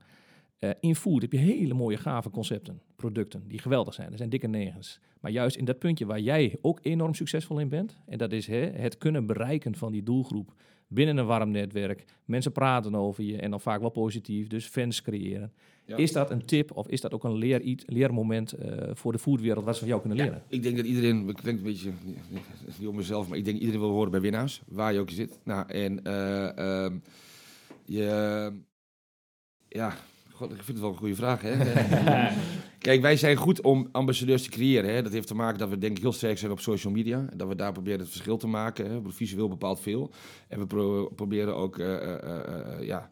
eh, in food heb je hele mooie gave concepten, producten, die geweldig zijn. Er zijn dikke negens. Maar juist in dat puntje waar jij ook enorm succesvol in bent, en dat is hè, het kunnen bereiken van die doelgroep binnen een warm netwerk, mensen praten over je en dan vaak wel positief, dus fans creëren. Ja. Is dat een tip of is dat ook een leer, iets- leermoment eh, voor de foodwereld wat ze van jou kunnen leren? Ik denk dat iedereen, ik denk een beetje, niet om mezelf, maar ik denk iedereen wil horen bij winnaars, waar je ook zit. Nou, en eh, ehm, je, ja, God, ik vind het wel een goede vraag, hè. Kijk, wij zijn goed om ambassadeurs te creëren. Hè. Dat heeft te maken dat we denk ik heel sterk zijn op social media. Dat we daar proberen het verschil te maken. Hè. Visueel bepaalt veel. En we pro- proberen ook eh, ja,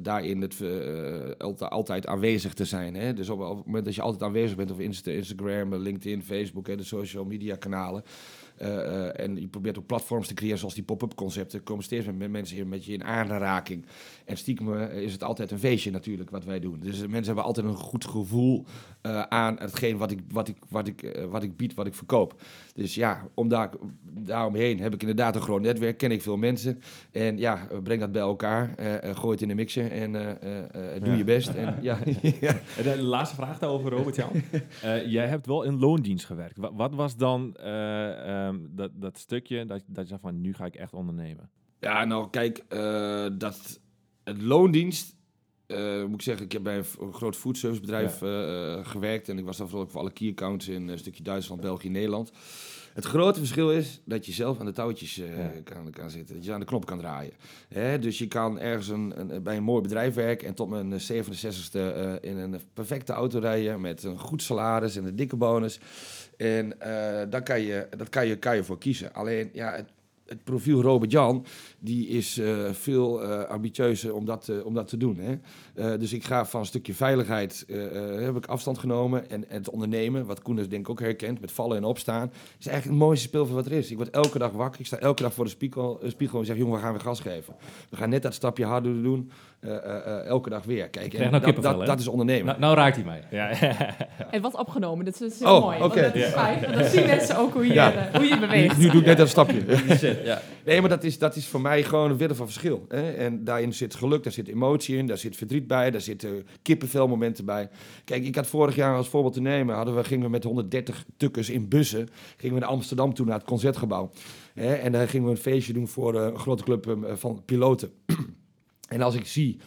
daarin het, altijd, aanwezig te zijn. Hè. Dus op, op het moment dat je altijd aanwezig bent op Insta, Instagram, LinkedIn, Facebook, hè, de social media kanalen. Eh, eh, en je probeert ook platforms te creëren zoals die pop-up concepten. komen steeds meer met mensen hier met je in aanraking. En stiekem eh, is het altijd een feestje natuurlijk wat wij doen. Dus mensen hebben altijd een goed gevoel aan hetgeen wat ik, wat, ik, wat, ik, wat ik bied, wat ik verkoop. Dus ja, om daar, daaromheen heb ik inderdaad een groot netwerk, ken ik veel mensen. En ja, breng dat bij elkaar, gooi het in de mixer en doe Ja. je best. En, ja, De laatste vraag daarover, Robert Jan. Eh, jij hebt wel in loondienst gewerkt. Wa- wat was dan ehm, dat, dat stukje dat, dat je zei van nu ga ik echt ondernemen? Ja, nou kijk, eh, dat het loondienst, eh, moet ik zeggen, ik heb bij een, groot foodservicebedrijf eh, eh, gewerkt en ik was daar vooral voor alle key accounts in een stukje Duitsland, België, Nederland. Het grote verschil is dat je zelf aan de touwtjes Ja. kan, kan zitten, dat je aan de knop kan draaien. Hè? Dus je kan ergens een, een- bij een mooi bedrijf werken en tot mijn 67ste eh, in een perfecte auto rijden met een goed salaris en een dikke bonus. En eh daar kan je, dat kan je, kan je voor kiezen. Alleen, ja, het, het profiel Robert Jan, die is eh, veel eh, ambitieuzer om dat, om dat te doen. Hè? Dus ik ga van een stukje veiligheid, heb ik afstand genomen. En, het ondernemen, wat Koen dus denk ik ook herkent, met vallen en opstaan, is eigenlijk het mooiste speel van wat er is. Ik word elke dag wakker, ik sta elke dag voor de spiegel, spiegel en zeg, jongen, we gaan weer gas geven. We gaan net dat stapje harder doen, eh, eh, eh, elke dag weer. Kijk, en nou dat, dat, is ondernemen. Nou, nou raakt hij mij. Ja, En wat opgenomen, dat is heel Oh, mooi. want oké. Dat is fijn, want dan zien mensen ook hoe je, Ja. hoe je beweegt. Nu, nu doe ik net dat stapje. ja. Nee, maar dat is, dat is voor mij gewoon een wereld van verschil. Hè? En daarin zit geluk, daar zit emotie in, daar zit verdriet bij, daar zitten kippenvelmomenten bij. Kijk, ik had vorig jaar als voorbeeld te nemen, hadden we, gingen we met 130 tukkers in bussen, gingen we naar Amsterdam toe, naar het Concertgebouw. Hè? En daar gingen we een feestje doen voor eh, een grote club van piloten. en als ik zie,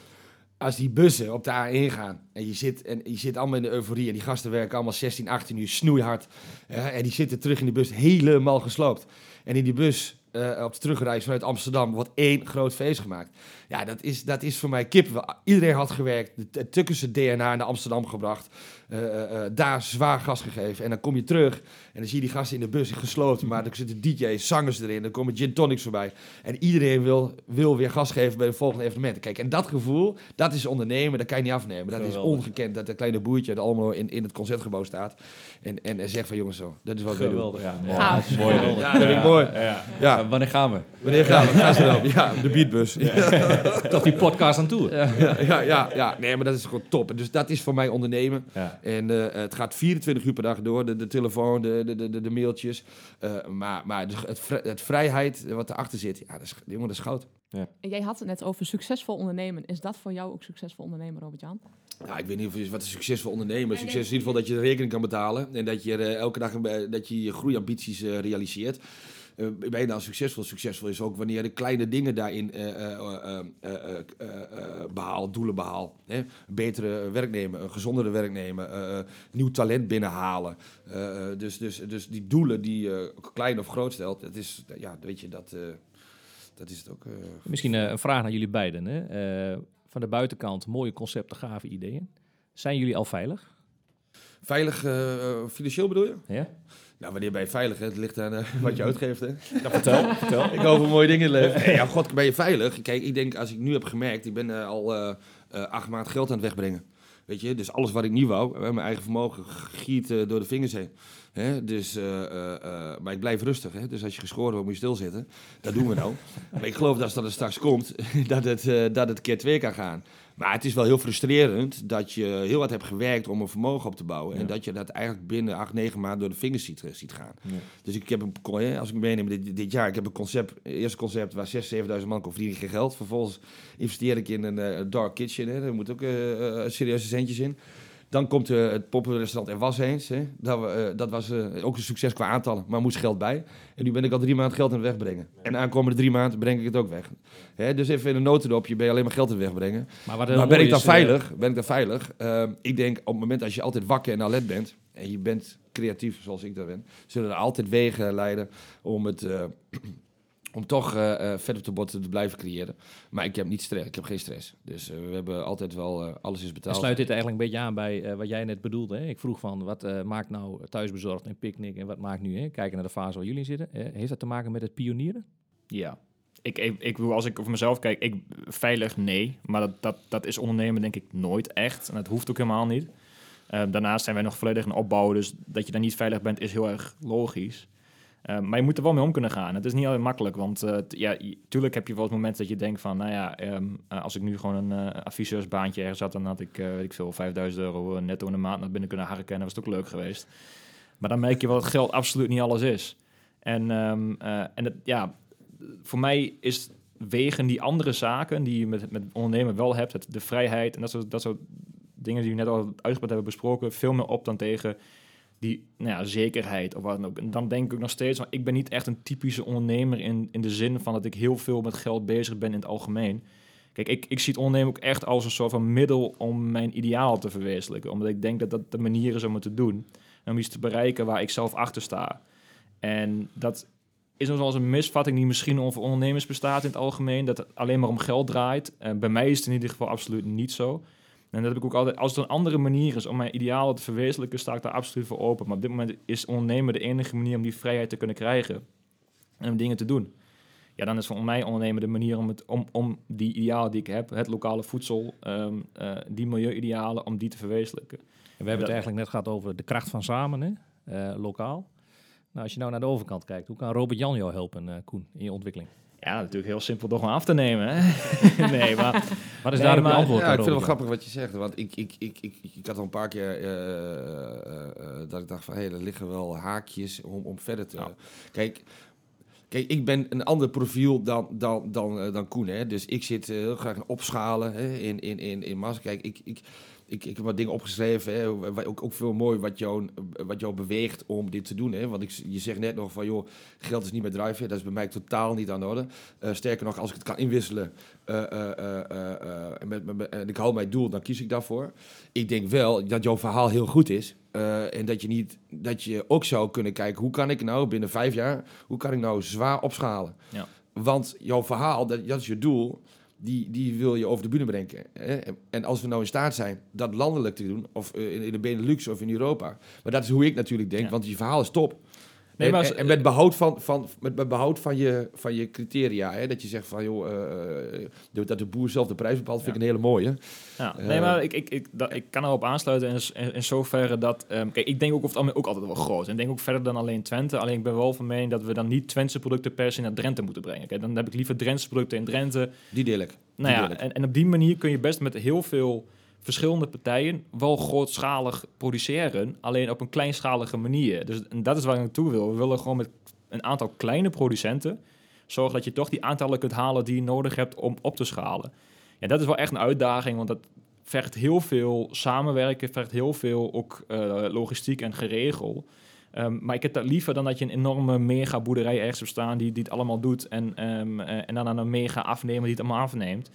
als die bussen op de A1 gaan en je zit, en je zit allemaal in de euforie en die gasten werken allemaal 16, 18 uur snoeihard. en die zitten terug in de bus helemaal gesloopt. En in die bus eh, op de terugreis vanuit Amsterdam wordt één groot feest gemaakt. Ja, dat is, dat is voor mij kippenvel. Iedereen had gewerkt, het Tukkense DNA naar Amsterdam gebracht. Eh, eh, eh, daar zwaar gas gegeven. En dan kom je terug en dan zie je die gasten in de bus gesloten. Maar er zitten DJ's, zangers erin, dan komen gin tonics voorbij. En iedereen wil, wil weer gas geven bij de volgende evenementen. Kijk, en dat gevoel, dat is ondernemen, dat kan je niet afnemen. Dat is Geweldig. ongekend, dat de kleine boertje uit Almelo in, in het concertgebouw staat. En, en, en zegt van jongens zo, dat is wat we doen. Geweldig. ja, mooi. Ja, dat vind ik mooi. Ja. Wanneer gaan we? wanneer gaan we? Gaan ze dan? Ja, de beatbus. Toch die podcast aan toe. Ja, ja, ja, ja. Nee, maar dat is gewoon top. Dus dat is voor mij ondernemen. Ja. En eh, het gaat 24 uur per dag door, de, de telefoon, de, de, de, de, mailtjes. Eh, maar maar dus het, vri- het vrijheid wat erachter zit, ja, dat is, jongen, dat is goud. En jij had het net over succesvol ondernemen. Is dat voor jou ook succesvol ondernemen, Robert-Jan? Ja, ik weet niet of je, wat een succesvol ondernemer. Succes is in ieder geval dat je de rekening kan betalen. En dat je eh, elke dag dat je je groeiambities realiseert. Eh, ben je succesvol? Succesvol is ook wanneer je de kleine dingen daarin eh, eh, eh, eh, eh, eh, eh, behaalt, doelen behaalt. Hè? Betere werknemer, een gezondere werknemer, nieuw talent binnenhalen. Dus, dus, dus die doelen die je klein of groot stelt, dat is, ja, weet je, dat, dat is het ook. Misschien een vraag naar jullie beiden. Hè? Van de buitenkant mooie concepten, gave ideeën. Zijn jullie al veilig? Veilig financieel bedoel je? Ja? Nou, wanneer ben je veilig? hè? Het ligt aan eh, wat je uitgeeft. Hè? vertel, vertel. Ik hoop mooie dingen in leven. Nee, ja, god, ben je veilig? Kijk, ik denk, als ik nu heb gemerkt, ik ben eh, al eh, acht maanden geld aan het wegbrengen. Weet je, dus alles wat ik niet wou, mijn eigen vermogen giet door de vingers heen. Hè? Dus, maar ik blijf rustig. Hè? Dus als je geschoren wordt, moet je stilzitten. Dat doen we nou. maar ik geloof dat als dat er straks komt, dat het, dat het keer twee kan gaan. Maar het is wel heel frustrerend dat je heel wat hebt gewerkt om een vermogen op te bouwen. En dat je dat eigenlijk binnen acht, negen maanden door de vingers ziet, eh, ziet gaan. Ja. Dus ik heb een, als ik meeneem dit, dit jaar, ik heb een concept, eerste concept waar 6.000, 7.000 man kon verdienen geen geld. Vervolgens investeer ik in een eh, dark kitchen, hè. daar moet ook eh, serieuze centjes in. Dan komt eh, het poppenrestaurant Er Was Eens. Hè. Dat, we, eh, dat was eh, ook een succes qua aantallen, maar moest geld bij. En nu ben ik al drie maanden geld aan het wegbrengen. En de aankomende drie maanden breng ik het ook weg. Hè, dus even in een notendopje ben je alleen maar geld aan het wegbrengen. Maar, wat heel Maar ben ik dan is, veilig? Ben ik dan veilig? Ehm, ik denk op het moment als je altijd wakker en alert bent en je bent creatief zoals ik dat ben, zullen er altijd wegen leiden om het eh, om toch eh, eh, vet op de botten te blijven creëren. Maar ik heb niet stress. Ik heb geen stress. Dus eh, we hebben altijd wel alles is En betaald. sluit dit eigenlijk een beetje aan bij eh, wat jij net bedoelde. Hè? Ik vroeg van, wat eh, maakt nou thuisbezorgd en picknick en wat maakt nu, hè? kijken naar de fase waar jullie in zitten. heeft dat te maken met het pionieren? Ja. Ik, ik, ik bedoel, als ik over mezelf kijk, ik, veilig nee. Maar dat, dat, dat is ondernemen denk ik nooit echt. En dat hoeft ook helemaal niet. Daarnaast zijn wij nog volledig aan opbouwen. Dus dat je dan niet veilig bent is heel erg logisch. Eh, maar je moet er wel mee om kunnen gaan. Het is niet altijd makkelijk. Want eh, ja, tuurlijk heb je wel eens momenten dat je denkt van... Nou ja, ehm, eh, als ik nu gewoon een adviseursbaantje ergens had... dan had ik, weet ik veel, 5000 euro netto in de maand naar binnen kunnen harken. En dat was het ook leuk geweest. Maar dan merk je wel dat geld absoluut niet alles is. En, ehm, eh, en het, ja, voor mij is wegen die andere zaken die je met, met ondernemen wel hebt, het, de vrijheid en dat soort, dat soort dingen die we net al uitgebreid hebben besproken, veel meer op dan tegen die nou ja, zekerheid of wat dan ook. En dan denk ik nog steeds, want ik ben niet echt een typische ondernemer in, in de zin van dat ik heel veel met geld bezig ben in het algemeen. Kijk, ik, ik zie het ondernemen ook echt als een soort van middel om mijn ideaal te verwezenlijken. Omdat ik denk dat dat de manier is om het te doen. En om iets te bereiken waar ik zelf achter sta. En dat is nog wel een misvatting die misschien over ondernemers bestaat in het algemeen. Dat het alleen maar om geld draait. Bij mij is het in ieder geval absoluut niet zo. En dat heb ik ook altijd. Als er een andere manier is om mijn idealen te verwezenlijken, sta ik daar absoluut voor open. Maar op dit moment is ondernemen de enige manier om die vrijheid te kunnen krijgen. En om dingen te doen. Ja, dan is voor mij ondernemen de manier om, het, om, om die idealen die ik heb, het lokale voedsel, ehm, eh, die milieu-idealen, om die te verwezenlijken. En we hebben het Dat- eigenlijk net gehad over de kracht van samen, hè? eh, lokaal. Nou, als je nou naar de overkant kijkt, hoe kan Robert Jan jou helpen, eh, Koen, in je ontwikkeling? Ja, natuurlijk heel simpel door gewoon af te nemen. Hè? nee, maar Wat is Nee, daar maar- antwoord? Ja, ik vind het wel grappig wat je zegt. Want ik, ik, ik, ik, ik, ik had al een paar keer eh, eh, eh, dat ik dacht van... hé, er liggen wel haakjes om, om verder te... Ja. Kijk, kijk, ik ben een ander profiel dan, dan, dan, dan Koen. Hè? Dus ik zit heel graag in opschalen hè? in, in, in, in massa. Kijk, ik... ik ik, ik heb wat dingen opgeschreven, hè, ook, ook veel mooi wat jou, wat jou beweegt om dit te doen. Hè? Want ik, je zegt net nog van, joh, geld is niet meer drive. Dat is bij mij totaal niet aan de orde. Eh, sterker nog, als ik het kan inwisselen eh, eh, en, met, met- met- en ik hou mijn doel, dan kies ik daarvoor. Ik denk wel dat jouw verhaal heel goed is. en dat je, niet, dat je ook zou kunnen kijken, hoe kan ik nou binnen vijf jaar, hoe kan ik nou zwaar opschalen? Ja. Want jouw verhaal, dat, dat is je doel, die, die wil je over de bühne brengen. Hè? En- als we nou in staat zijn dat landelijk te doen, of eh, in, in de Benelux of in Europa. Maar dat is hoe ik natuurlijk denk, Ja. want je verhaal is top. Nee, maar en- en met behoud van, van, met, behoud van, je, van je criteria. Hè? Dat je zegt van, joh, eh, eh, de- dat de boer zelf de prijs bepaalt, vind ik een hele mooie. Ja, Eh, nee, maar ik, ik, ik, dat, ik kan erop aansluiten in, in, in zoverre dat... ehm, kijk, ik denk ook, over het ook altijd wel groot. En ik denk ook verder dan alleen Twente. Alleen ik ben wel van mening dat we dan niet Twentse producten per se naar Drenthe moeten brengen. Kijk, dan heb ik liever Drentse producten in Drenthe. Die deel ik. Die Nou ja, en, en op die manier kun je best met heel veel verschillende partijen wel grootschalig produceren. Alleen op een kleinschalige manier. Dus en dat is waar ik naartoe wil. We willen gewoon met een aantal kleine producenten... zorgen dat je toch die aantallen kunt halen die je nodig hebt om op te schalen. Ja, dat is wel echt een uitdaging, want dat vergt heel veel samenwerken, vergt heel veel ook eh, logistiek en geregel. Ehm, maar ik heb dat liever dan dat je een enorme mega boerderij ergens hebt staan die, het allemaal doet en, ehm, eh, en dan aan een mega afnemer die het allemaal afneemt.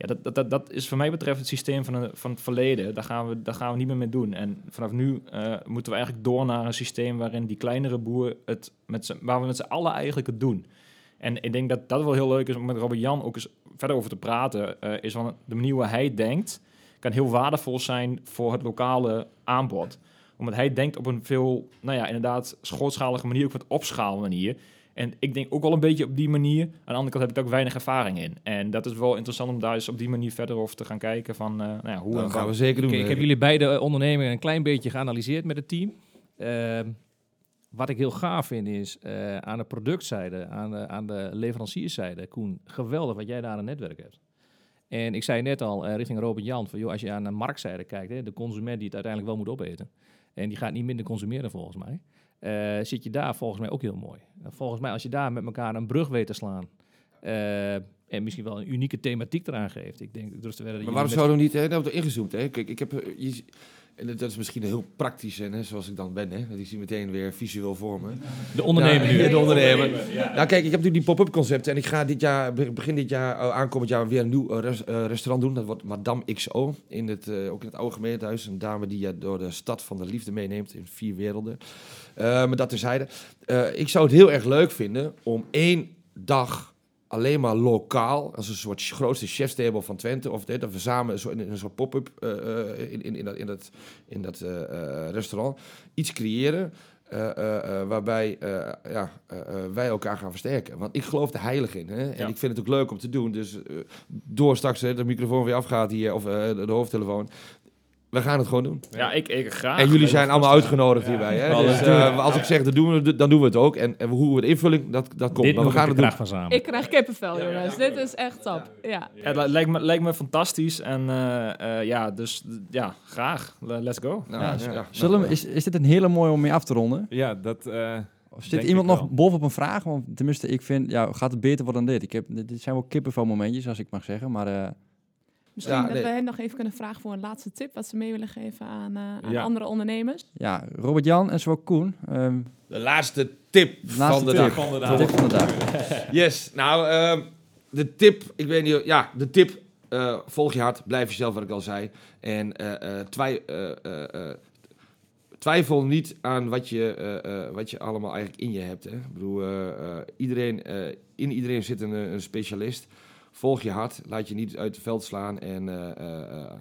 Ja, dat, dat, dat, is voor mij betreft het systeem van, een, van het verleden. Daar gaan, we, daar gaan we niet meer mee doen. En vanaf nu eh, moeten we eigenlijk door naar een systeem waarin die kleinere boer het met waar we met z'n allen eigenlijk het doen. En ik denk dat dat wel heel leuk is om met Robert Jan ook eens verder over te praten. eh, is van de manier hoe hij denkt, kan heel waardevol zijn voor het lokale aanbod. Omdat hij denkt op een veel, nou ja, inderdaad, grootschalige manier, ook wat opschaalmanier. En ik denk ook wel een beetje op die manier. Aan de andere kant heb ik ook weinig ervaring in. En dat is wel interessant om daar eens op die manier verder over te gaan kijken. Van, eh, nou ja, hoe Dat gaan we zeker doen. Oké, ik heb jullie beide ondernemingen een klein beetje geanalyseerd met het team. Ehm, wat ik heel gaaf vind is eh, aan de productzijde, aan de, aan de leverancierszijde, Koen, geweldig wat jij daar aan een netwerk hebt. En ik zei net al eh, richting Robert Jan, van, joh, als je aan de marktzijde kijkt, hè, de consument die het uiteindelijk wel moet opeten, en die gaat niet minder consumeren volgens mij, eh, zit je daar volgens mij ook heel mooi. En volgens mij als je daar met elkaar een brug weet te slaan, eh, en misschien wel een unieke thematiek eraan geeft. Ik denk, wedden dat Maar waarom zouden we niet, hè, we ingezoomd, hè? Kijk, ik heb, eh, je, en dat is misschien heel praktisch, hè, zoals ik dan ben, hè? Want ik zie meteen weer visueel vormen. de ondernemer Ja, nu. De ondernemer. Nou, kijk, ik heb natuurlijk die pop-up concepten en ik ga dit jaar, be- begin dit jaar, eh, aankomend jaar, weer een nieuw eh, res- eh, restaurant doen. Dat wordt Madame XO, in het, ook in het oude gemeentehuis. Een dame die je door de stad van de liefde meeneemt in vier werelden. Maar dat terzijde. Ik zou het heel erg leuk vinden om één dag alleen maar lokaal, als een soort grootste chefstable van Twente, of dit, dat we samen in, een soort pop-up eh, eh, in, in, in dat, in dat, in dat eh, restaurant iets creëren. waarbij ja, wij elkaar gaan versterken. Want ik geloof er heilig in. Hè? En Ja. ik vind het ook leuk om te doen. Dus door straks hè, de microfoon weer afgaat hier, of de, de hoofdtelefoon. We gaan het gewoon doen. Ja, ik, ik graag. en jullie zijn allemaal uitgenodigd hierbij. Hè? Dus, eh, als ik zeg dat doen we, dan doen we het ook. En, en hoe we de invulling, dat, dat komt. Dit maar we gaan ik het doen. van samen. Ik krijg kippenvel, jongens. Dit is echt top. Ja. Ja, het li- lijkt me, lijkt me fantastisch. En eh, eh, ja, dus ja, graag. Le- Let's go. Nou, Ja, ja, ja. Zullen we, is, is dit een hele mooie om mee af te ronden? Ja, dat... eh, Of zit Denk iemand nog bovenop een vraag? Want tenminste, ik vind, ja, gaat het beter worden dan dit? Ik heb, dit zijn wel kippenvel momentjes, als ik mag zeggen. Maar eh, Misschien Ja, dat nee. we hen nog even kunnen vragen voor een laatste tip. Wat ze mee willen geven aan, eh, aan Ja. andere ondernemers. ja, Robert-Jan en zowel Koen. ehm De laatste tip Laatste van de tip. dag. van de de dag. tip van de dag. Yes, nou, ehm, de tip, ik weet niet, ja, de tip, eh, volg je hart, blijf jezelf, wat ik al zei. En eh, twij- twijfel niet aan wat je, eh, eh, wat je allemaal eigenlijk in je hebt. Hè. Ik bedoel, eh, eh, iedereen, eh, in iedereen zit een, een specialist. Volg je hart, laat je niet uit het veld slaan en eh, eh, eh,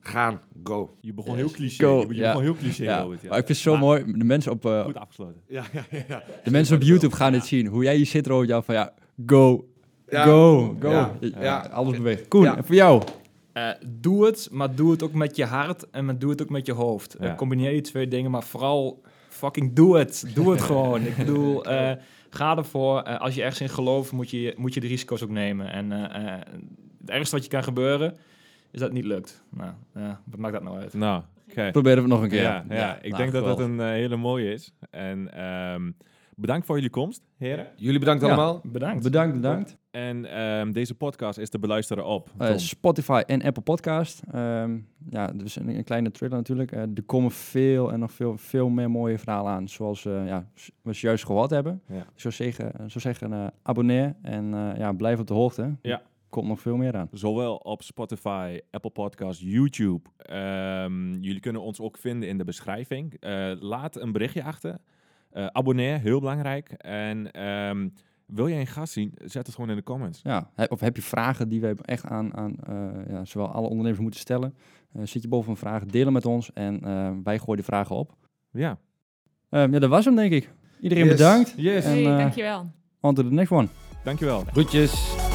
gaan, go. Je begon heel cliché. Go, Je ja. begon heel cliché, Ja, Robert, ja. maar ik vind het zo Maar mooi. De mensen op, eh, Goed afgesloten. Ja, ja, ja. de mensen op YouTube gaan dit zien. Hoe jij hier zit, Robert-Jan, van ja, go, Ja. go, go. Ja. Alles beweegt. Koen, Ja. en voor jou? Eh, doe het, maar doe het ook met je hart en maar doe het ook met je hoofd. Ja. combineer die twee dingen, maar vooral fucking doe het. Doe het gewoon. Ik bedoel, eh, ga ervoor. Eh, als je ergens in gelooft, moet je, moet je de risico's ook nemen. En eh, eh, het ergste wat je kan gebeuren, is dat het niet lukt. Nou, ja, wat maakt dat nou uit? Nou, oké. Proberen we het nog een keer. Ja, ja, ik nou, denk dat dat geweldig. een hele mooie is. En ehm, bedankt voor jullie komst, heren. Jullie bedankt Ja. allemaal. Bedankt. Bedankt, bedankt. En ehm, deze podcast is te beluisteren op Eh. Spotify en Apple Podcast. Ehm, ja, dus een, een kleine trailer natuurlijk. Eh, er komen veel en nog veel, veel meer mooie verhalen aan. Zoals eh, ja, we juist gehoord hebben. Ja. Zo zeggen, zo zeggen abonneer en ja, blijf op de hoogte. Ja. Komt nog veel meer aan. Zowel op Spotify, Apple Podcasts, YouTube. Ehm, jullie kunnen ons ook vinden in de beschrijving. Laat een berichtje achter. Abonneer, heel belangrijk. En wil je een gast zien, zet het gewoon in de comments. Ja, of heb je vragen die we echt aan, aan eh, ja, zowel alle ondernemers moeten stellen? Eh, zit je boven een vraag, deel hem met ons en eh, wij gooien die vragen op. Ja. Ehm, ja, dat was hem denk ik. Iedereen Yes. bedankt. Yes, En, Hey, eh, dankjewel. On to the next one. dankjewel. Groetjes.